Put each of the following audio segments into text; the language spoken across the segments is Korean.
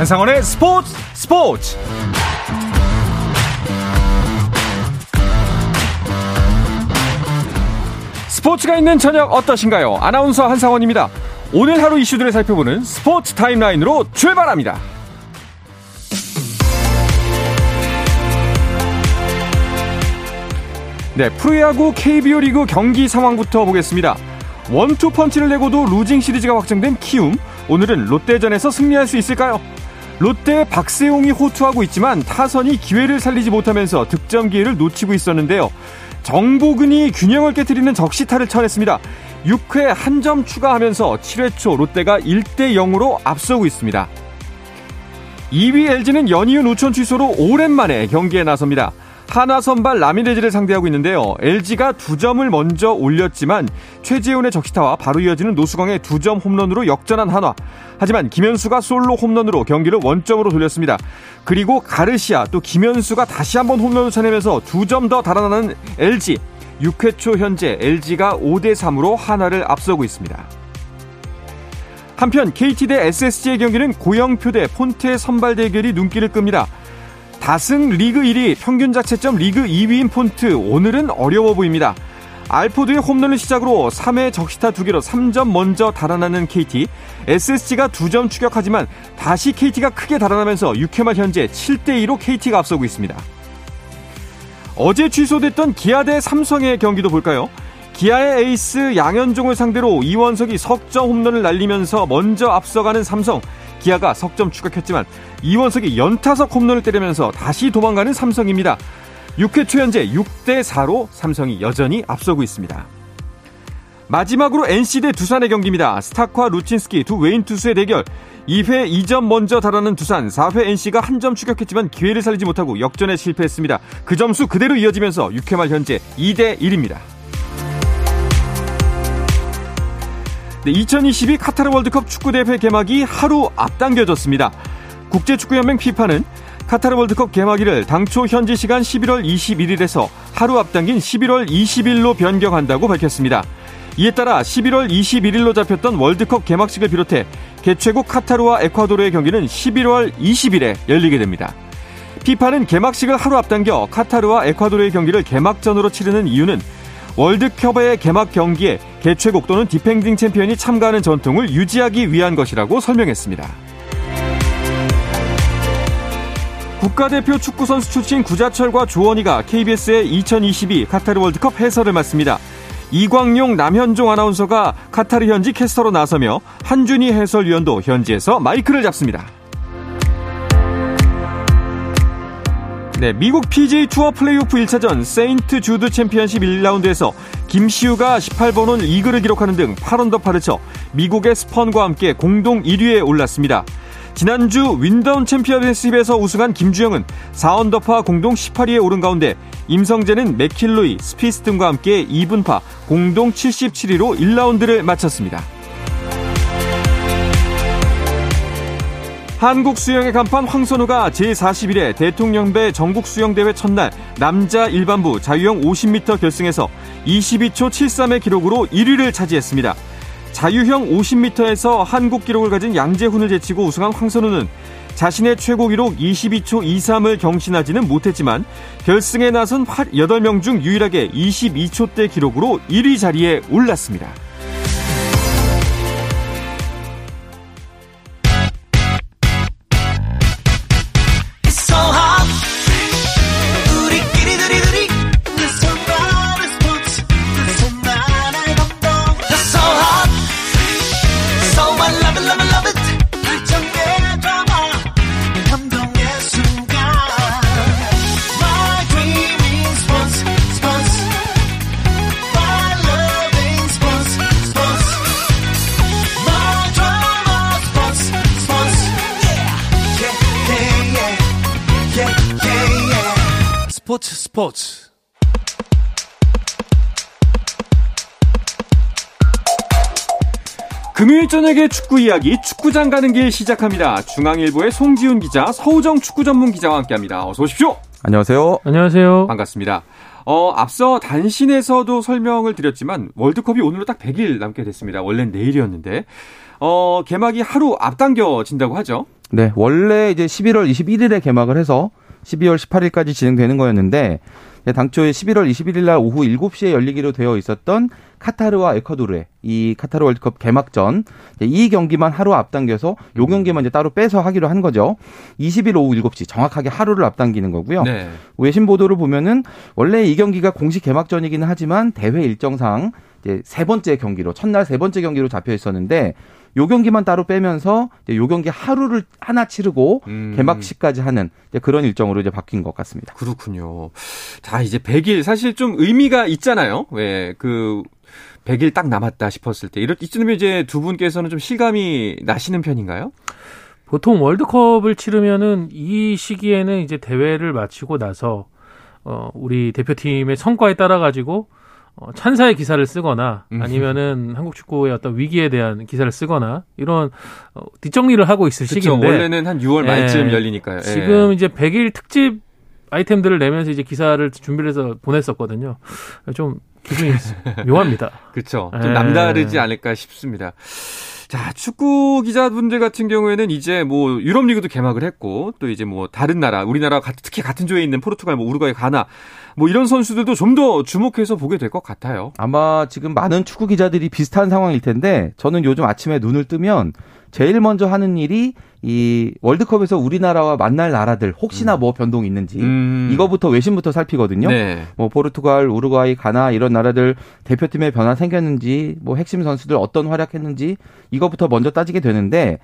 한상원의 스포츠 스포츠 스포츠가 있는 저녁 어떠신가요? 아나운서 한상원입니다. 오늘 하루 이슈들을 살펴보는 스포츠 타임라인으로 출발합니다. 네, 프로야구 KBO 리그 경기 상황부터 보겠습니다. 원투 펀치를 내고도 루징 시리즈가 확정된 키움. 오늘은 롯데전에서 승리할 수 있을까요? 롯데 박세용이 호투하고 있지만 타선이 기회를 살리지 못하면서 득점 기회를 놓치고 있었는데요. 정보근이 균형을 깨뜨리는 적시타를 쳐냈습니다. 6회 한 점 추가하면서 7회 초 롯데가 1대 0으로 앞서고 있습니다. 2위 LG는 연이은 우천 취소로 오랜만에 경기에 나섭니다. 하나 선발 라미레즈를 상대하고 있는데요. LG가 두 점을 먼저 올렸지만 최재훈의 적시타와 바로 이어지는 노수광의 두 점 홈런으로 역전한 한화. 하지만 김현수가 솔로 홈런으로 경기를 원점으로 돌렸습니다. 그리고 가르시아 또 김현수가 다시 한번 홈런을 쳐내면서 두 점 더 달아나는 LG. 6회 초 현재 LG가 5대 3으로 한화를 앞서고 있습니다. 한편 KT 대 SSG의 경기는 고영표 대 폰테 선발 대결이 눈길을 끕니다. 다승 리그 1위, 평균 자체점 리그 2위인 폰트. 오늘은 어려워 보입니다. 알포드의 홈런을 시작으로 3회 적시타 2개로 3점 먼저 달아나는 KT. SSG가 2점 추격하지만 다시 KT가 크게 달아나면서 6회 말 현재 7대2로 KT가 앞서고 있습니다. 어제 취소됐던 기아 대 삼성의 경기도 볼까요? 기아의 에이스 양현종을 상대로 이원석이 석점 홈런을 날리면서 먼저 앞서가는 삼성. 기아가 석점 추격했지만 이원석이 연타석 홈런을 때리면서 다시 도망가는 삼성입니다. 6회 초 현재 6대 4로 삼성이 여전히 앞서고 있습니다. 마지막으로 NC 대 두산의 경기입니다. 스타크와 루친스키 두 외인 투수의 대결. 2회 2점 먼저 달하는 두산, 4회 NC가 한 점 추격했지만 기회를 살리지 못하고 역전에 실패했습니다. 그 점수 그대로 이어지면서 6회 말 현재 2대 1입니다. 네, 2022 카타르 월드컵 축구대회 개막이 하루 앞당겨졌습니다. 국제축구연맹 피파는 카타르 월드컵 개막일을 당초 현지 시간 11월 21일에서 하루 앞당긴 11월 20일로 변경한다고 밝혔습니다. 이에 따라 11월 21일로 잡혔던 월드컵 개막식을 비롯해 개최국 카타르와 에콰도르의 경기는 11월 20일에 열리게 됩니다. 피파는 개막식을 하루 앞당겨 카타르와 에콰도르의 경기를 개막전으로 치르는 이유는 월드컵의 개막 경기에 개최국 또는 defending 챔피언이 참가하는 전통을 유지하기 위한 것이라고 설명했습니다. 국가대표 축구선수 출신 구자철과 조원희가 KBS의 2022 카타르 월드컵 해설을 맡습니다. 이광용, 남현종 아나운서가 카타르 현지 캐스터로 나서며 한준희 해설위원도 현지에서 마이크를 잡습니다. 네, 미국 PGA 투어 플레이오프 1차전 세인트 주드 챔피언십 1라운드에서 김시우가 18번 홀 이글을 기록하는 등 8언더파를 쳐 미국의 스펀과 함께 공동 1위에 올랐습니다. 지난주 윈덤 챔피언십에서 우승한 김주형은 4언더파 공동 18위에 오른 가운데 임성재는 맥킬로이, 스피스 등과 함께 이븐파 공동 77위로 1라운드를 마쳤습니다. 한국 수영의 간판 황선우가 제41회 대통령배 전국수영대회 첫날 남자 일반부 자유형 50m 결승에서 22초 73의 기록으로 1위를 차지했습니다. 자유형 50m에서 한국 기록을 가진 양재훈을 제치고 우승한 황선우는 자신의 최고 기록 22초 23을 경신하지는 못했지만 결승에 나선 8명 중 유일하게 22초대 기록으로 1위 자리에 올랐습니다. 스포츠 금요일 저녁에 축구 이야기 축구장 가는 길 시작합니다. 중앙일보의 송지훈 기자, 서우정 축구 전문 기자와 함께합니다. 어서 오십시오. 안녕하세요. 안녕하세요. 반갑습니다. 어, 앞서 단신에서도 설명을 드렸지만 월드컵이 오늘로 딱 100일 남게 됐습니다. 원래는 내일이었는데 어, 개막이 하루 앞당겨진다고 하죠. 네, 원래 이제 11월 21일에 개막을 해서 12월 18일까지 진행되는 거였는데 당초에 11월 21일 날 오후 7시에 열리기로 되어 있었던 카타르와 에콰도르의 이 카타르 월드컵 개막전 이 경기만 하루 앞당겨서 요 경기만 이제 따로 빼서 하기로 한 거죠. 20일 오후 7시 정확하게 하루를 앞당기는 거고요. 네. 외신 보도를 보면은 원래 이 경기가 공식 개막전이기는 하지만 대회 일정상 이제 세 번째 경기로 첫날 세 번째 경기로 잡혀 있었는데 요 경기만 따로 빼면서 이제 요 경기 하루를 하나 치르고 음. 개막식까지 하는 그런 일정으로 이제 바뀐 것 같습니다. 그렇군요. 자, 이제 100일 사실 좀 의미가 있잖아요. 왜그 100일 딱 남았다 싶었을 때 이럴 이쯤이면 이제 두 분께서는 좀 실감이 나시는 편인가요? 보통 월드컵을 치르면은 이 시기에는 이제 대회를 마치고 나서 어 우리 대표팀의 성과에 따라 가지고 어, 찬사의 기사를 쓰거나 음. 아니면은 한국 축구의 어떤 위기에 대한 기사를 쓰거나 이런 어, 뒷정리를 하고 있을 그쵸, 시기인데 원래는 한 6월 말쯤 예, 열리니까요. 지금 예. 이제 100일 특집 아이템들을 내면서 이제 기사를 준비를 해서 보냈었거든요. 좀 기분이 묘합니다. 그렇죠. 좀 예. 남다르지 않을까 싶습니다. 자, 축구 기자분들 같은 경우에는 이제 뭐 유럽 리그도 개막을 했고 또 이제 뭐 다른 나라, 우리나라 특히 같은 조에 있는 포르투갈, 뭐 우루과이, 가나 뭐 이런 선수들도 좀 더 주목해서 보게 될 것 같아요. 아마 지금 많은 축구 기자들이 비슷한 상황일 텐데 저는 요즘 아침에 눈을 뜨면 제일 먼저 하는 일이 이 월드컵에서 우리나라와 만날 나라들 혹시나 음. 뭐 변동이 있는지 음. 이거부터 외신부터 살피거든요. 네. 뭐 포르투갈, 우루과이, 가나 이런 나라들 대표팀에 변화 생겼는지 뭐 핵심 선수들 어떤 활약했는지 이거부터 먼저 따지게 되는데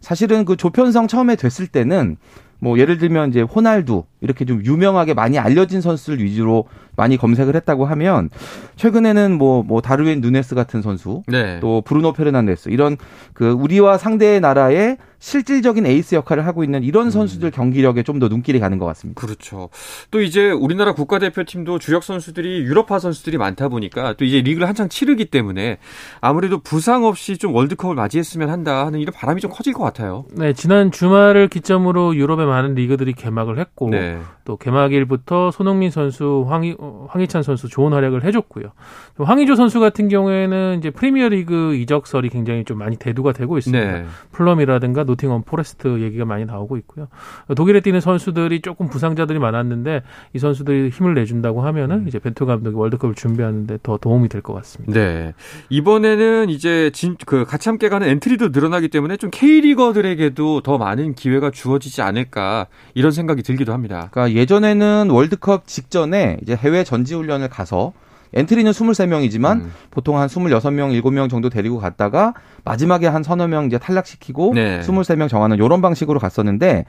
사실은 그 조편성 처음에 됐을 때는 뭐 예를 들면 이제 호날두 이렇게 좀 유명하게 많이 알려진 선수들 위주로 많이 검색을 했다고 하면 최근에는 뭐뭐 뭐 다르윈 누네스 같은 선수 네. 또 브루노 페르난데스 이런 그 우리와 상대 나라의 실질적인 에이스 역할을 하고 있는 이런 음. 선수들 경기력에 좀 더 눈길이 가는 것 같습니다. 그렇죠. 또 이제 우리나라 국가대표팀도 주력 선수들이 유럽파 선수들이 많다 보니까 또 이제 리그를 한창 치르기 때문에 아무래도 부상 없이 좀 월드컵을 맞이했으면 한다 하는 이런 바람이 좀 커질 것 같아요. 네, 지난 주말을 기점으로 유럽의 많은 리그들이 개막을 했고 네. 또 개막일부터 손흥민 선수, 황희, 어, 황희찬 선수 좋은 활약을 해줬고요. 또 황의조 선수 같은 경우에는 이제 프리미어리그 이적설이 굉장히 좀 많이 대두가 되고 있습니다. 네. 풀럼이라든가 노팅엄 포레스트 얘기가 많이 나오고 있고요. 독일에 뛰는 선수들이 조금 부상자들이 많았는데 이 선수들이 힘을 내준다고 하면은 이제 벤투 감독이 월드컵을 준비하는데 더 도움이 될 것 같습니다. 네. 이번에는 이제 진, 그 같이 함께 가는 엔트리도 늘어나기 때문에 좀 K리거들에게도 더 많은 기회가 주어지지 않을까 이런 생각이 들기도 합니다. 그러니까 예전에는 월드컵 직전에 이제 해외 전지 훈련을 가서 엔트리는 23명이지만 음. 보통 한 26명, 7명 정도 데리고 갔다가 마지막에 한 서너 명 이제 탈락시키고 네. 23명 정하는 이런 방식으로 갔었는데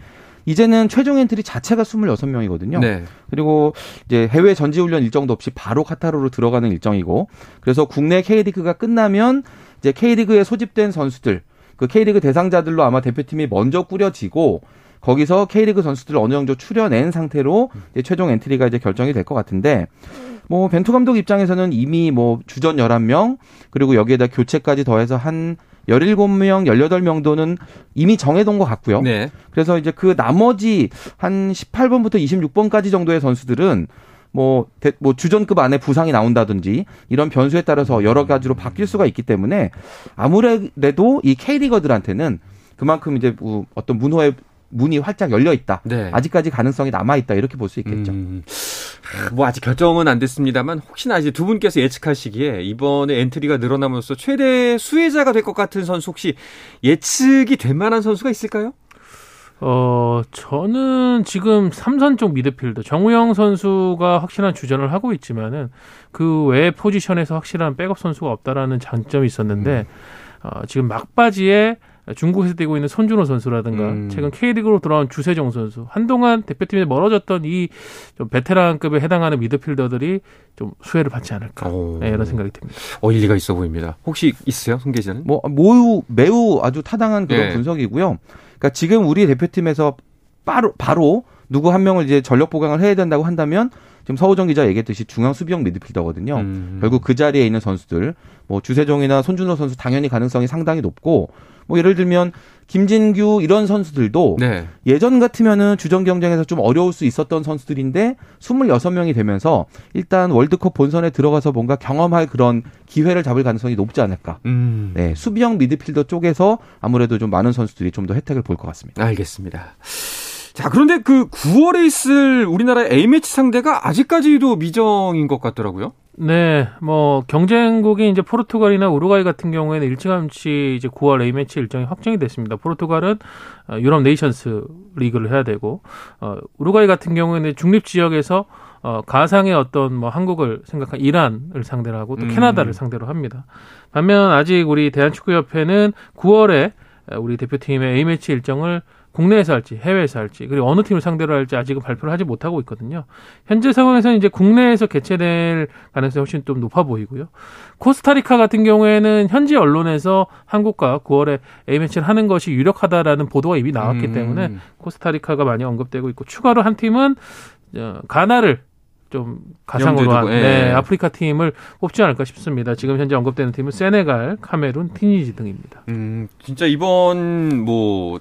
이제는 최종 엔트리 자체가 26명이거든요. 네. 그리고 이제 해외 전지 훈련 일정도 없이 바로 카타르로 들어가는 일정이고 그래서 국내 K리그가 끝나면 이제 K리그에 소집된 선수들 그 K리그 대상자들로 아마 대표팀이 먼저 꾸려지고 거기서 K리그 선수들을 어느 정도 추려낸 상태로 최종 엔트리가 이제 결정이 될 것 같은데 뭐 벤투 감독 입장에서는 이미 뭐 주전 11명 그리고 여기에다 교체까지 더해서 한 17명, 18명도는 이미 정해둔 것 같고요. 네. 그래서 이제 그 나머지 한 18번부터 26번까지 정도의 선수들은 뭐, 대, 뭐 주전급 안에 부상이 나온다든지 이런 변수에 따라서 여러 가지로 바뀔 수가 있기 때문에 아무래도 이 K리거들한테는 그만큼 이제 뭐 어떤 문호의 문이 활짝 열려 있다. 네. 아직까지 가능성이 남아 있다. 이렇게 볼 수 있겠죠. 음, 뭐 아직 결정은 안 됐습니다만 혹시나 이제 두 분께서 예측하시기에 이번에 엔트리가 늘어남으로써 최대 수혜자가 될 것 같은 선수 혹시 예측이 될 만한 선수가 있을까요? 어, 저는 지금 삼선 쪽 미드필더 정우영 선수가 확실한 주전을 하고 있지만은 그 외 포지션에서 확실한 백업 선수가 없다라는 장점이 있었는데 음. 어, 지금 막바지에 중국에서 뛰고 있는 손준호 선수라든가 음. 최근 K리그로 돌아온 주세종 선수 한동안 대표팀에 멀어졌던 이 좀 베테랑급에 해당하는 미드필더들이 좀 수혜를 받지 않을까 네, 이런 생각이 듭니다. 어 일리가 있어 보입니다. 혹시 있어요, 송 기자는? 뭐 매우 매우 아주 타당한 그런 네. 분석이고요. 그러니까 지금 우리 대표팀에서 바로 바로 누구 한 명을 이제 전력 보강을 해야 된다고 한다면 지금 서우정 기자 얘기했듯이 중앙 수비형 미드필더거든요. 음. 결국 그 자리에 있는 선수들 뭐 주세종이나 손준호 선수 당연히 가능성이 상당히 높고 뭐 예를 들면 김진규 이런 선수들도 네. 예전 같으면은 주전 경쟁에서 좀 어려울 수 있었던 선수들인데 26명이 되면서 일단 월드컵 본선에 들어가서 뭔가 경험할 그런 기회를 잡을 가능성이 높지 않을까. 음. 네, 수비형 미드필더 쪽에서 아무래도 좀 많은 선수들이 좀 더 혜택을 볼 것 같습니다. 알겠습니다. 자, 그런데 그 9월에 있을 우리나라 A매치 상대가 아직까지도 미정인 것 같더라고요. 네, 뭐 경쟁국이 이제 포르투갈이나 우루과이 같은 경우에는 일찌감치 이제 9월 A 매치 일정이 확정이 됐습니다. 포르투갈은 어, 유럽 네이션스 리그를 해야 되고 어, 우루과이 같은 경우에는 중립 지역에서 어, 가상의 어떤 뭐 한국을 생각한 이란을 상대로 하고 또 음. 캐나다를 상대로 합니다. 반면 아직 우리 대한축구협회는 9월에 우리 대표팀의 A 매치 일정을 국내에서 할지 해외에서 할지 그리고 어느 팀을 상대로 할지 아직은 발표를 하지 못하고 있거든요. 현재 상황에서는 이제 국내에서 개최될 가능성이 훨씬 좀 높아 보이고요. 코스타리카 같은 경우에는 현지 언론에서 한국과 9월에 A매치를 하는 것이 유력하다라는 보도가 이미 나왔기 음. 때문에 코스타리카가 많이 언급되고 있고 추가로 한 팀은 어, 가나를 좀 가상으로 한 예. 네, 아프리카 팀을 뽑지 않을까 싶습니다. 지금 현재 언급되는 팀은 세네갈, 카메룬, 티니지 등입니다. 음, 진짜 이번 뭐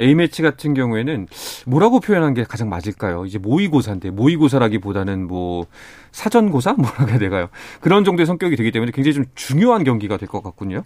A매치 같은 경우에는 뭐라고 표현한 게 가장 맞을까요? 이제 모의고사인데 모의고사라기보다는 뭐 사전고사 뭐라고 해야 될까요? 그런 정도의 성격이 되기 때문에 굉장히 좀 중요한 경기가 될 것 같군요.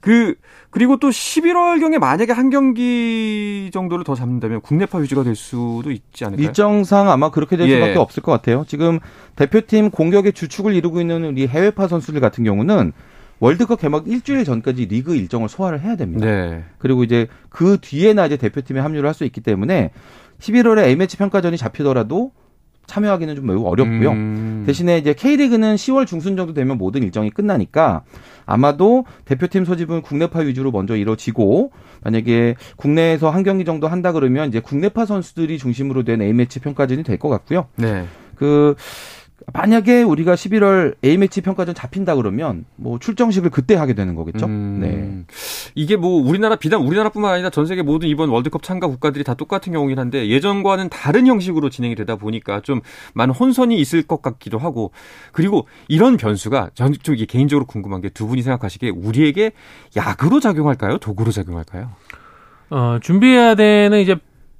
그 그리고 또 11월 경에 만약에 한 경기 정도를 더 잡는다면 국내파 위주가 될 수도 있지 않을까요? 일정상 아마 그렇게 될 수밖에 예. 없을 것 같아요. 지금 대표팀 공격의 주축을 이루고 있는 우리 해외파 선수들 같은 경우는 월드컵 개막 일주일 전까지 리그 일정을 소화를 해야 됩니다. 네. 그리고 이제 그 뒤에나 이제 대표팀에 합류를 할 수 있기 때문에 11월에 A매치 평가전이 잡히더라도 참여하기는 좀 매우 어렵고요. 음. 대신에 이제 K리그는 10월 중순 정도 되면 모든 일정이 끝나니까 아마도 대표팀 소집은 국내파 위주로 먼저 이루어지고 만약에 국내에서 한 경기 정도 한다 그러면 이제 국내파 선수들이 중심으로 된 A매치 평가전이 될 것 같고요. 네. 그 만약에 우리가 11월 A매치 평가전 잡힌다 그러면 뭐 출정식을 그때 하게 되는 거겠죠. 음, 네. 이게 뭐 우리나라 비단 우리나라뿐만 아니라 전 세계 모든 이번 월드컵 참가 국가들이 다 똑같은 경우긴 한데 예전과는 다른 형식으로 진행이 되다 보니까 좀 많은 혼선이 있을 것 같기도 하고 그리고 이런 변수가 전좀 개인적으로 궁금한 게 두 분이 생각하시기에 우리에게 약으로 작용할까요? 도구로 작용할까요? 어, 준비해야 되는 이제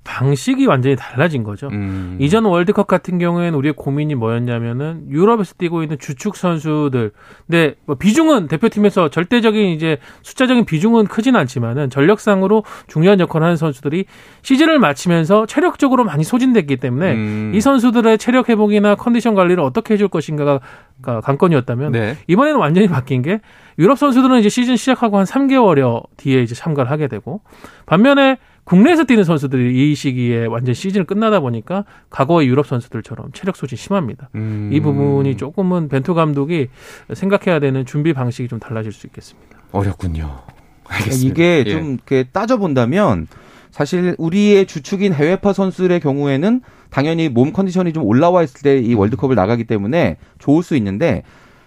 방식이 완전히 달라진 거죠. 음. 이전 월드컵 같은 경우에는 우리의 고민이 뭐였냐면은 유럽에서 뛰고 있는 주축 선수들. 근데 뭐 비중은 대표팀에서 절대적인 이제 숫자적인 비중은 크진 않지만은 전력상으로 중요한 역할을 하는 선수들이 시즌을 마치면서 체력적으로 많이 소진됐기 때문에 음. 이 선수들의 체력 회복이나 컨디션 관리를 어떻게 해줄 것인가가 관건이었다면 네. 이번에는 완전히 바뀐 게 유럽 선수들은 이제 시즌 시작하고 한 3개월여 뒤에 이제 참가를 하게 되고 반면에 국내에서 뛰는 선수들이 이 시기에 완전 시즌을 끝나다 보니까 과거의 유럽 선수들처럼 체력 소진 심합니다. 음. 이 부분이 조금은 벤투 감독이 생각해야 되는 준비 방식이 좀 달라질 수 있겠습니다. 어렵군요. 알겠습니다. 이게 예. 좀 이렇게 따져본다면 사실 우리의 주축인 해외파 선수들의 경우에는 당연히 몸 컨디션이 좀 올라와 있을 때 이 월드컵을 나가기 때문에 좋을 수 있는데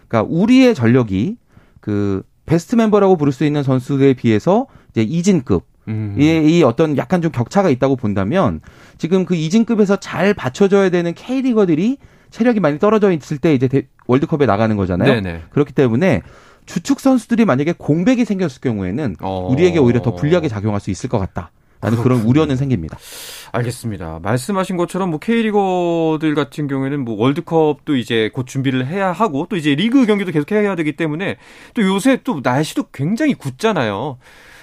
그러니까 우리의 전력이 그 베스트 멤버라고 부를 수 있는 선수들에 비해서 이제 이진급 음. 이, 이 어떤 약간 좀 격차가 있다고 본다면 지금 그 이진급에서 잘 받쳐줘야 되는 K리거들이 체력이 많이 떨어져 있을 때 이제 대, 월드컵에 나가는 거잖아요. 네네. 그렇기 때문에 주축 선수들이 만약에 공백이 생겼을 경우에는 어. 우리에게 오히려 더 불리하게 작용할 수 있을 것 같다. 라는 그런 우려는 생깁니다. 알겠습니다. 말씀하신 것처럼 뭐 K리거들 같은 경우에는 뭐 월드컵도 이제 곧 준비를 해야 하고 또 이제 리그 경기도 계속 해야 되기 때문에 또 요새 또 날씨도 굉장히 굳잖아요.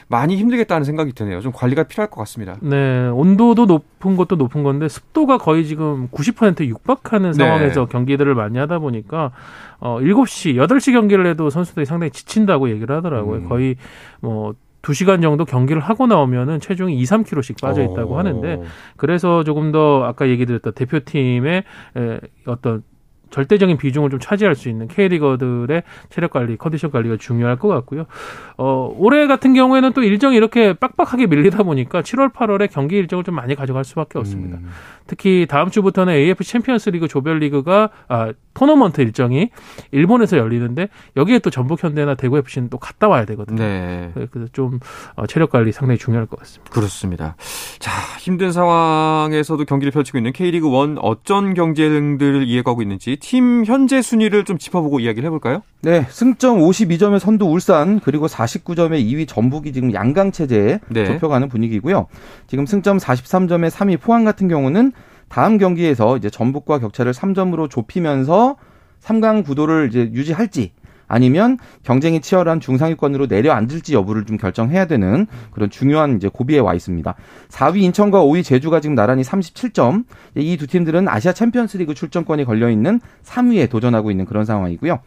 많이 힘들겠다는 생각이 드네요. 좀 관리가 필요할 것 같습니다. 네, 온도도 높은 것도 높은 건데 습도가 거의 지금 90% 육박하는 네. 상황에서 네. 경기들을 많이 하다 보니까 어 7시, 8시 경기를 해도 선수들이 상당히 지친다고 얘기를 하더라고요. 음. 거의 뭐 2시간 정도 경기를 하고 나오면은 체중이 2, 3kg씩 빠져 있다고 어. 하는데 그래서 조금 더 아까 얘기 드렸던 대표팀의 어떤 절대적인 비중을 좀 차지할 수 있는 K리거들의 체력 관리, 컨디션 관리가 중요할 것 같고요. 어, 올해 같은 경우에는 또 일정이 이렇게 빡빡하게 밀리다 보니까 7월, 8월에 경기 일정을 좀 많이 가져갈 수밖에 없습니다. 음. 특히 다음 주부터는 AFC 챔피언스 리그 조별 리그가 아, 토너먼트 일정이 일본에서 열리는데 여기에 또 전북 현대나 대구 FC는 또 갔다 와야 되거든요. 네. 그래서 좀 어, 체력 관리 상당히 중요할 것 같습니다. 그렇습니다. 자, 힘든 상황에서도 경기를 펼치고 있는 K리그 1 어쩐 경쟁들을 이해가고 있는지 팀 현재 순위를 좀 짚어보고 이야기를 해볼까요? 네, 승점 52점의 선두 울산 그리고 49점의 2위 전북이 지금 양강 체제에 네. 좁혀가는 분위기고요. 지금 승점 43점의 3위 포항 같은 경우는 다음 경기에서 이제 전북과 격차를 3점으로 좁히면서 3강 구도를 이제 유지할지 아니면 경쟁이 치열한 중상위권으로 내려앉을지 여부를 좀 결정해야 되는 그런 중요한 이제 고비에 와 있습니다. 4위 인천과 5위 제주가 지금 나란히 37점. 이 두 팀들은 아시아 챔피언스리그 출전권이 걸려 있는 3위에 도전하고 있는 그런 상황이고요.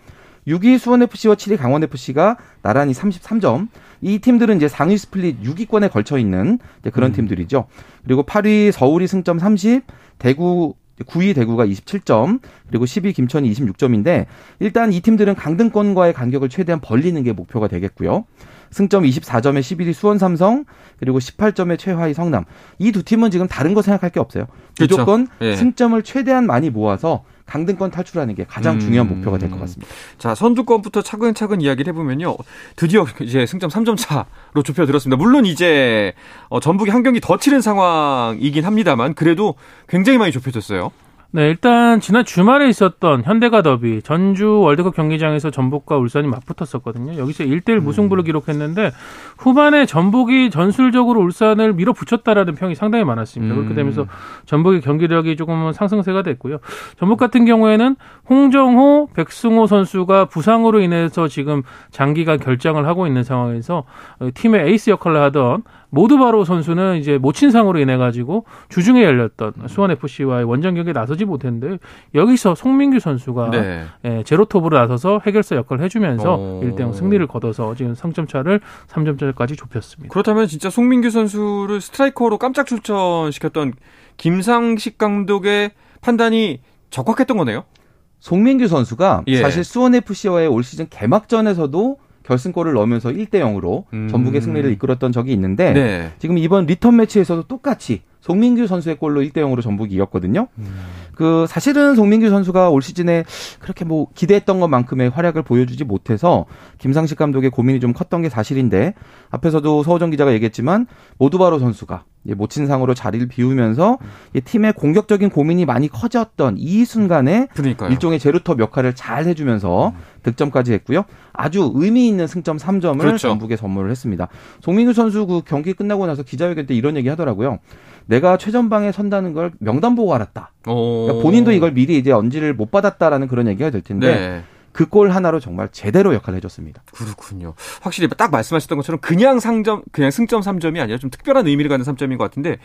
6위 수원FC와 7위 강원FC가 나란히 33점. 이 팀들은 이제 상위 split 6위권에 걸쳐 있는 그런 음. 팀들이죠. 그리고 8위 서울이 승점 30, 대구 9위 대구가 27점, 그리고 10위 김천이 26점인데 일단 이 팀들은 강등권과의 간격을 최대한 벌리는 게 목표가 되겠고요. 승점 24점에 11위 수원 삼성, 그리고 18점에 최하위 성남. 이 두 팀은 지금 다른 거 생각할 게 없어요. 그렇죠. 무조건 예. 승점을 최대한 많이 모아서 강등권 탈출하는 게 가장 중요한 음. 목표가 될 것 같습니다. 자, 선두권부터 차근차근 이야기를 해보면요. 드디어 이제 승점 3점 차로 좁혀들었습니다. 물론 이제 어, 전북이 한 경기 더 치른 상황이긴 합니다만 그래도 굉장히 많이 좁혀졌어요. 네, 일단 지난 주말에 있었던 현대가 더비 전주 월드컵 경기장에서 전북과 울산이 맞붙었었거든요. 여기서 1대1 음. 무승부를 기록했는데 후반에 전북이 전술적으로 울산을 밀어붙였다라는 평이 상당히 많았습니다. 그렇게 음. 되면서 전북의 경기력이 조금은 상승세가 됐고요. 전북 같은 경우에는 홍정호, 백승호 선수가 부상으로 인해서 지금 장기간 결장을 하고 있는 상황에서 팀의 에이스 역할을 하던 모두바로 선수는 이제 모친상으로 인해 가지고 주중에 열렸던 수원 FC와의 원정 경기에 나서지 못했는데 여기서 송민규 선수가 네. 예, 제로톱으로 나서서 해결사 역할을 해주면서 어... 1대0 승리를 거둬서 지금 상점 차를 3점 차까지 좁혔습니다. 그렇다면 진짜 송민규 선수를 스트라이커로 깜짝 출전시켰던 김상식 감독의 판단이 적확했던 거네요. 송민규 선수가 예. 사실 수원 FC와의 올 시즌 개막전에서도 결승골을 넣으면서 1대 0으로 음. 전북의 승리를 이끌었던 적이 있는데 네. 지금 이번 리턴 매치에서도 똑같이 송민규 선수의 골로 1대 0으로 전북이 이겼거든요. 음. 그 사실은 송민규 선수가 올 시즌에 그렇게 뭐 기대했던 것만큼의 활약을 보여주지 못해서 김상식 감독의 고민이 좀 컸던 게 사실인데 앞에서도 서호정 기자가 얘기했지만 모두바로 선수가 모친상으로 자리를 비우면서 팀의 공격적인 고민이 많이 커졌던 이 순간에 그러니까요. 일종의 제루톱 역할을 잘 해주면서 음. 득점까지 했고요. 아주 의미 있는 승점 3점을 그렇죠. 전북에 선물을 했습니다. 송민규 선수 그 경기 끝나고 나서 기자회견 때 이런 얘기 하더라고요. 내가 최전방에 선다는 걸 명단 보고 알았다. 그러니까 본인도 이걸 미리 이제 언지를 못 받았다라는 그런 얘기가 될 텐데 네. 그골 하나로 정말 제대로 역할을 해줬습니다. 그렇군요. 확실히 딱 말씀하셨던 것처럼 그냥 상점, 그냥 승점 3점이 아니라 좀 특별한 의미를 갖는 3점인 것 같은데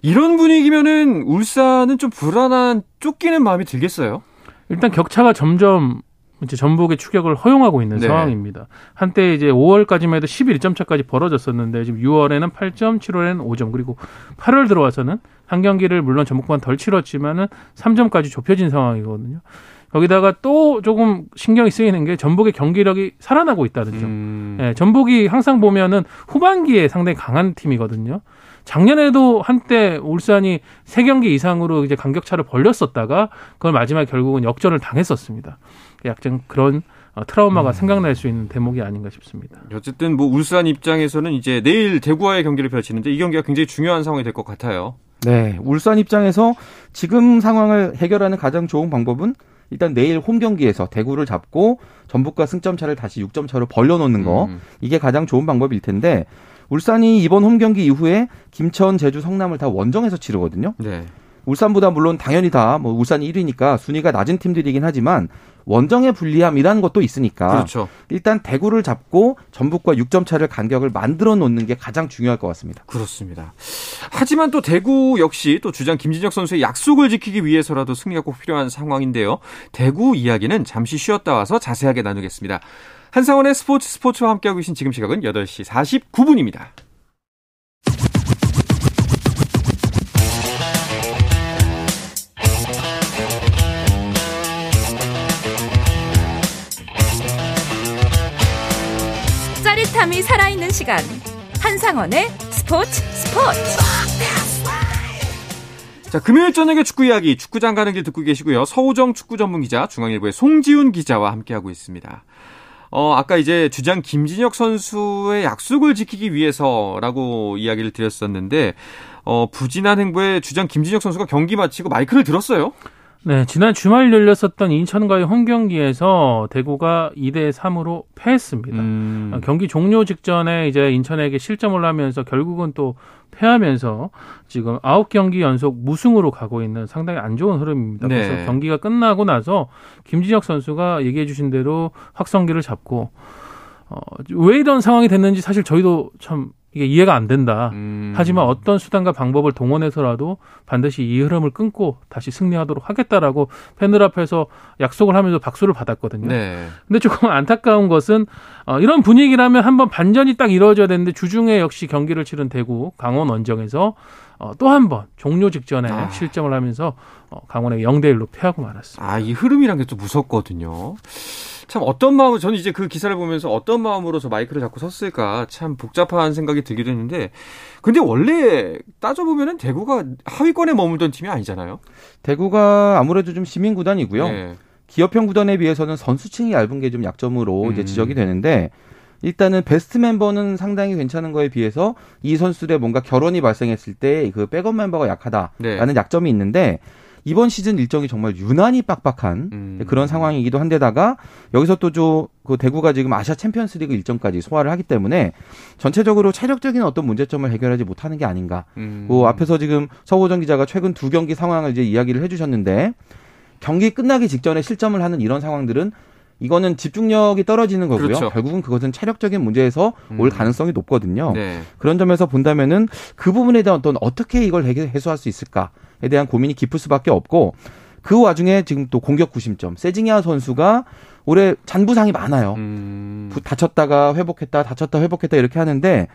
이런 분위기면은 울산은 좀 불안한 쫓기는 마음이 들겠어요. 일단 격차가 점점 이제 전북의 추격을 허용하고 있는 네. 상황입니다. 한때 이제 5월까지만 해도 11점 차까지 벌어졌었는데 지금 6월에는 8점, 7월에는 5점, 그리고 8월 들어와서는 한 경기를 물론 전북만 덜 치렀지만은 3점까지 좁혀진 상황이거든요. 거기다가 또 조금 신경이 쓰이는 게 전북의 경기력이 살아나고 있다는 점. 음. 예, 전북이 항상 보면은 후반기에 상당히 강한 팀이거든요. 작년에도 한때 울산이 세 경기 이상으로 이제 간격차를 벌렸었다가 그걸 마지막 결국은 역전을 당했었습니다. 약간 그런 어, 트라우마가 음. 생각날 수 있는 대목이 아닌가 싶습니다. 어쨌든 뭐 울산 입장에서는 이제 내일 대구와의 경기를 펼치는데 이 경기가 굉장히 중요한 상황이 될 것 같아요. 네, 울산 입장에서 지금 상황을 해결하는 가장 좋은 방법은 일단 내일 홈 경기에서 대구를 잡고 전북과 승점 차를 다시 6점 차로 벌려놓는 거 음. 이게 가장 좋은 방법일 텐데 울산이 이번 홈 경기 이후에 김천, 제주, 성남을 다 원정에서 치르거든요. 네. 울산보다 물론 당연히 다 뭐 울산이 1위니까 순위가 낮은 팀들이긴 하지만 원정의 불리함이라는 것도 있으니까 그렇죠. 일단 대구를 잡고 전북과 6점 차를 간격을 만들어 놓는 게 가장 중요할 것 같습니다. 그렇습니다. 하지만 또 대구 역시 또 주장 김진혁 선수의 약속을 지키기 위해서라도 승리가 꼭 필요한 상황인데요. 대구 이야기는 잠시 쉬었다 와서 자세하게 나누겠습니다. 한상원의 스포츠 스포츠와 함께하고 계신 지금 시각은 8시 49분입니다. 짜릿함이 살아있는 시간 한상원의 스포츠 스포츠 자, 금요일 저녁에 축구 이야기, 축구장 가는 길 듣고 계시고요. 서우정 축구 전문 기자, 중앙일보의 송지훈 기자와 함께하고 있습니다. 어, 아까 이제 주장 김진혁 선수의 약속을 지키기 위해서라고 이야기를 드렸었는데, 어, 부진한 행보에 주장 김진혁 선수가 경기 마치고 마이크를 들었어요. 네, 지난 주말 열렸었던 인천과의 홈 경기에서 대구가 2대 3으로 패했습니다. 음. 어, 경기 종료 직전에 이제 인천에게 실점을 하면서 결국은 또 패하면서 지금 9경기 연속 무승으로 가고 있는 상당히 안 좋은 흐름입니다. 네. 그래서 경기가 끝나고 나서 김진혁 선수가 얘기해 주신 대로 확성기를 잡고 어, 왜 이런 상황이 됐는지 사실 저희도 참 이게 이해가 안 된다. 음. 하지만 어떤 수단과 방법을 동원해서라도 반드시 이 흐름을 끊고 다시 승리하도록 하겠다라고 팬들 앞에서 약속을 하면서 박수를 받았거든요. 네. 근데 조금 안타까운 것은 어, 이런 분위기라면 한번 반전이 딱 이루어져야 되는데 주중에 역시 경기를 치른 대구 강원 원정에서 어, 또 한 번 종료 직전에 아. 실점을 하면서 어, 강원에 0대 1로 패하고 말았습니다. 아, 이 흐름이란 게또 무섭거든요. 참 어떤 마음으로 저는 이제 그 기사를 보면서 어떤 마음으로 저 마이크를 잡고 섰을까 참 복잡한 생각이 들기도 했는데 근데 원래 따져보면은 대구가 하위권에 머물던 팀이 아니잖아요. 대구가 아무래도 좀 시민 구단이고요. 네. 기업형 구단에 비해서는 선수층이 얇은 게 좀 약점으로 음. 이제 지적이 되는데 일단은 베스트 멤버는 상당히 괜찮은 거에 비해서 이 선수들의 뭔가 결혼이 발생했을 때 그 백업 멤버가 약하다라는 네. 약점이 있는데 이번 시즌 일정이 정말 유난히 빡빡한 음. 그런 상황이기도 한데다가 여기서 또저 그 대구가 지금 아시아 챔피언스리그 일정까지 소화를 하기 때문에 전체적으로 체력적인 어떤 문제점을 해결하지 못하는 게 아닌가. 음. 그 앞에서 지금 서호정 기자가 최근 두 경기 상황을 이제 이야기를 해주셨는데 경기 끝나기 직전에 실점을 하는 이런 상황들은 이거는 집중력이 떨어지는 거고요. 그렇죠. 결국은 그것은 체력적인 문제에서 음. 올 가능성이 높거든요. 네. 그런 점에서 본다면은 그 부분에 대한 어떤 어떻게 이걸 해소할 수 있을까? 에 대한 고민이 깊을 수밖에 없고 그 와중에 지금 또 공격 구심점 세징야 선수가 올해 잔부상이 많아요. 음. 다쳤다가 회복했다, 다쳤다 회복했다 이렇게 하는데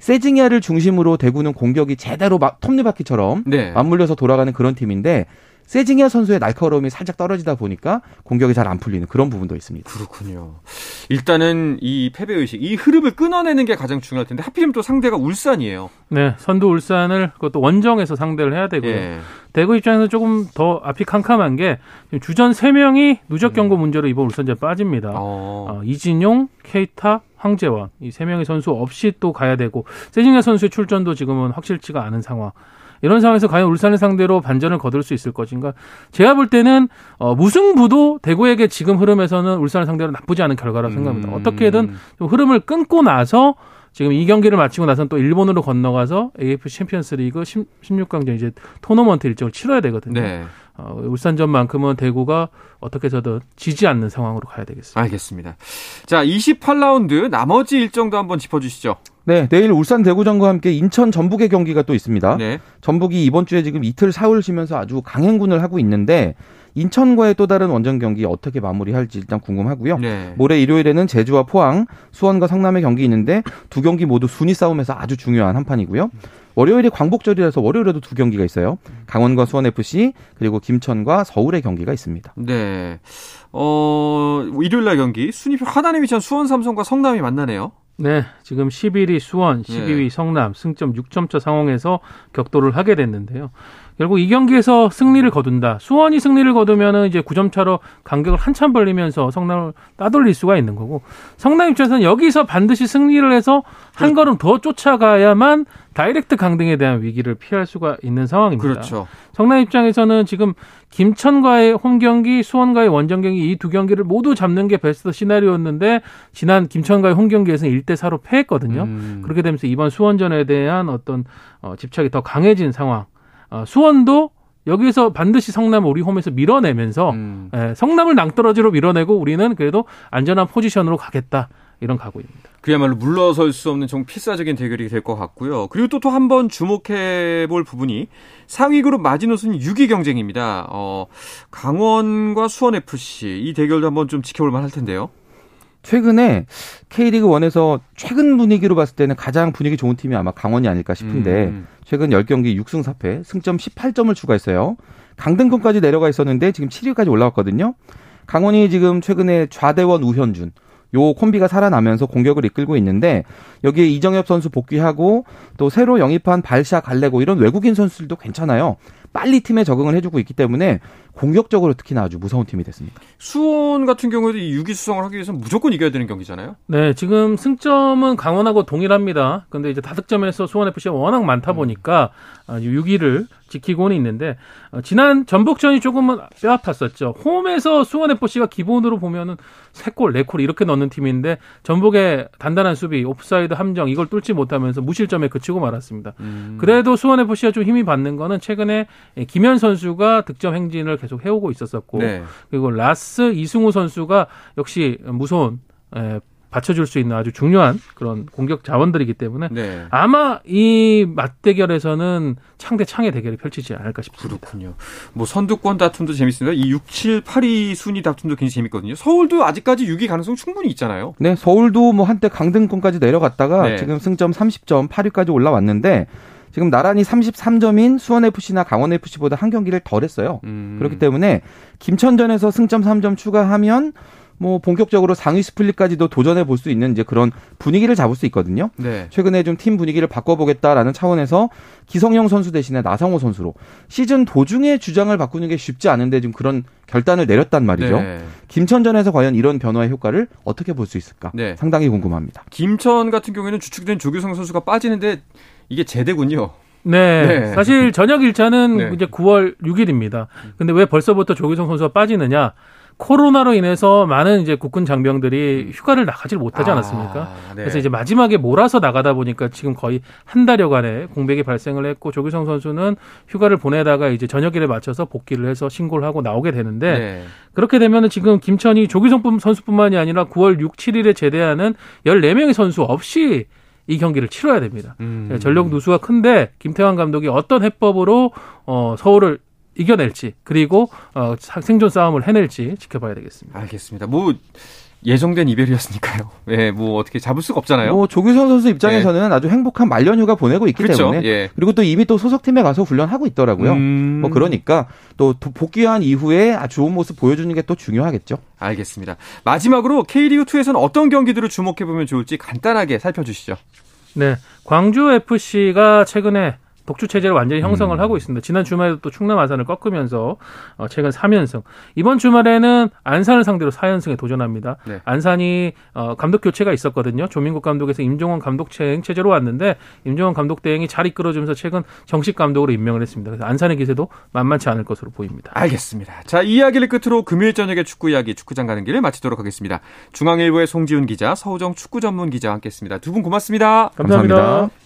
세징야를 중심으로 대구는 공격이 제대로 막 톱니바퀴처럼 네. 맞물려서 돌아가는 그런 팀인데 세징야 선수의 날카로움이 살짝 떨어지다 보니까 공격이 잘 안 풀리는 그런 부분도 있습니다. 그렇군요. 일단은 이 패배 의식, 이 흐름을 끊어내는 게 가장 중요할 텐데 하필이면 또 상대가 울산이에요. 네, 선두 울산을 그것도 원정에서 상대를 해야 되고요. 예. 대구 입장에서 조금 더 앞이 캄캄한 게 주전 3명이 누적 경고 음. 문제로 이번 울산전 빠집니다. 어. 어, 이진용, 케이타, 황재원 이 세 명의 선수 없이 또 가야 되고 세징야 선수의 출전도 지금은 확실치가 않은 상황. 이런 상황에서 과연 울산을 상대로 반전을 거둘 수 있을 것인가? 제가 볼 때는 어, 무승부도 대구에게 지금 흐름에서는 울산을 상대로 나쁘지 않은 결과라고 생각합니다. 음. 어떻게든 좀 흐름을 끊고 나서 지금 이 경기를 마치고 나서는 또 일본으로 건너가서 AFC 챔피언스리그 16강전 이제 토너먼트 일정을 치러야 되거든요. 네. 어, 울산전만큼은 대구가 어떻게 해서든 지지 않는 상황으로 가야 되겠습니다. 알겠습니다. 자, 28라운드 나머지 일정도 한번 짚어주시죠. 네, 내일 울산 대구전과 함께 인천 전북의 경기가 또 있습니다. 네. 전북이 이번 주에 지금 이틀 사흘 쉬면서 아주 강행군을 하고 있는데 인천과의 또 다른 원정 경기 어떻게 마무리할지 일단 궁금하고요. 네. 모레 일요일에는 제주와 포항, 수원과 성남의 경기 있는데 두 경기 모두 순위 싸움에서 아주 중요한 한 판이고요. 월요일이 광복절이라서 월요일에도 두 경기가 있어요. 강원과 수원 FC 그리고 김천과 서울의 경기가 있습니다. 네. 어, 일요일 날 경기 순위표 하단에 위치한 수원 삼성과 성남이 만나네요. 네, 지금 11위 수원, 12위 네. 성남 승점 6점 차 상황에서 격돌을 하게 됐는데요. 결국 이 경기에서 승리를 거둔다. 수원이 승리를 거두면은 이제 9점 차로 간격을 한참 벌리면서 성남을 따돌릴 수가 있는 거고 성남 입장에서는 여기서 반드시 승리를 해서 한 걸음 더 쫓아가야만 다이렉트 강등에 대한 위기를 피할 수가 있는 상황입니다. 그렇죠. 성남 입장에서는 지금 김천과의 홈 경기, 수원과의 원정 경기 이 두 경기를 모두 잡는 게 베스트 시나리오였는데 지난 김천과의 홈 경기에서는 1대 4로 패했거든요. 음. 그렇게 되면서 이번 수원전에 대한 어떤 어, 집착이 더 강해진 상황. 어, 수원도 여기에서 반드시 성남을 우리 홈에서 밀어내면서 음. 예, 성남을 낭떠러지로 밀어내고 우리는 그래도 안전한 포지션으로 가겠다. 이런 각오입니다. 그야말로 물러설 수 없는 정 필사적인 대결이 될 것 같고요. 그리고 또 또 한 번 주목해 볼 부분이 상위 그룹 마지노선 6위 경쟁입니다. 어, 강원과 수원 FC 이 대결도 한번 좀 지켜볼 만할 텐데요. 최근에 K리그 1에서 최근 분위기로 봤을 때는 가장 분위기 좋은 팀이 아마 강원이 아닐까 싶은데 음. 최근 10경기 6승 4패, 승점 18점을 추가했어요. 강등권까지 내려가 있었는데 지금 7위까지 올라왔거든요. 강원이 지금 최근에 좌대원 우현준 요 콤비가 살아나면서 공격을 이끌고 있는데 여기에 이정엽 선수 복귀하고 또 새로 영입한 발샤 갈레고 이런 외국인 선수들도 괜찮아요. 빨리 팀에 적응을 해주고 있기 때문에 공격적으로 특히나 아주 무서운 팀이 됐습니다. 수원 같은 경우에도 이 6위 수성을 하기 위해서는 무조건 이겨야 되는 경기잖아요. 네, 지금 승점은 강원하고 동일합니다. 근데 이제 다득점에서 수원 FC가 워낙 많다 보니까 6위를 지키고는 있는데 어, 지난 전북전이 조금은 뼈 아팠었죠. 홈에서 수원 FC가 기본으로 보면은 3골, 4골 이렇게 넣는 팀인데 전북의 단단한 수비, 옵사이드 함정 이걸 뚫지 못하면서 무실점에 그치고 말았습니다. 음. 그래도 수원 FC가 좀 힘이 받는 거는 최근에 김현 선수가 득점 행진을 계속 해오고 있었었고 네. 그리고 라스 이승우 선수가 역시 무서운 받쳐줄 수 있는 아주 중요한 그런 공격 자원들이기 때문에 네. 아마 이 맞대결에서는 창 대 창의 대결이 펼치지 않을까 싶습니다. 그렇군요. 뭐 선두권 다툼도 재밌습니다. 이 6, 7, 8위 순위 다툼도 굉장히 재밌거든요. 서울도 아직까지 6위 가능성 충분히 있잖아요. 네, 서울도 뭐 한때 강등권까지 내려갔다가 네. 지금 승점 30점 8위까지 올라왔는데 지금 나란히 33점인 수원FC나 강원FC보다 한 경기를 덜 했어요. 음. 그렇기 때문에 김천전에서 승점 3점 추가하면 뭐 본격적으로 상위 스플릿까지도 도전해 볼 수 있는 이제 그런 분위기를 잡을 수 있거든요. 네. 최근에 좀 팀 분위기를 바꿔보겠다라는 차원에서 기성용 선수 대신에 나성호 선수로 시즌 도중에 주장을 바꾸는 게 쉽지 않은데 좀 그런 결단을 내렸단 말이죠. 네. 김천전에서 과연 이런 변화의 효과를 어떻게 볼 수 있을까? 네. 상당히 궁금합니다. 김천 같은 경우에는 주축된 조규성 선수가 빠지는데 이게 제대군요. 네. 네. 사실 저녁 일차는 네. 이제 9월 6일입니다. 근데 왜 벌써부터 조규성 선수가 빠지느냐? 코로나로 인해서 많은 이제 국군 장병들이 휴가를 나가질 못하지 아, 않았습니까? 아, 네. 그래서 이제 마지막에 몰아서 나가다 보니까 지금 거의 한 달여간의 공백이 발생을 했고 조규성 선수는 휴가를 보내다가 이제 저녁일에 맞춰서 복귀를 해서 신고를 하고 나오게 되는데 네. 그렇게 되면은 지금 김천이 조규성 선수뿐만이 아니라 9월 6, 7일에 제대하는 14명의 선수 없이 이 경기를 치러야 됩니다. 음. 네, 전력 누수가 큰데 김태환 감독이 어떤 해법으로 어, 서울을 이겨낼지 그리고 어, 생존 싸움을 해낼지 지켜봐야 되겠습니다. 알겠습니다. 뭐 예정된 이별이었으니까요. 예, 뭐 어떻게 잡을 수가 없잖아요. 뭐 조규성 선수 입장에서는 예. 아주 행복한 말년 휴가 보내고 있기 그렇죠? 때문에 예. 그리고 또 이미 또 소속팀에 가서 훈련하고 있더라고요. 음... 뭐 그러니까 또 복귀한 이후에 아주 좋은 모습 보여주는 게 또 중요하겠죠. 알겠습니다. 마지막으로 K리그 2에서는 어떤 경기들을 주목해 보면 좋을지 간단하게 살펴주시죠. 네, 광주 FC가 최근에 독주 체제를 완전히 형성을 음. 하고 있습니다. 지난 주말에도 또 충남 아산을 꺾으면서 어, 최근 3연승. 이번 주말에는 안산을 상대로 4연승에 도전합니다. 네. 안산이 어, 감독 교체가 있었거든요. 조민국 감독에서 임종원 감독 체행 체제로 왔는데 임종원 감독 대행이 잘 이끌어주면서 최근 정식 감독으로 임명을 했습니다. 그래서 안산의 기세도 만만치 않을 것으로 보입니다. 알겠습니다. 자, 이 이야기를 끝으로 금요일 저녁에 축구 이야기 축구장 가는 길을 마치도록 하겠습니다. 중앙일보의 송지훈 기자, 서우정 축구 전문 기자와 함께했습니다. 두 분 고맙습니다. 감사합니다. 감사합니다.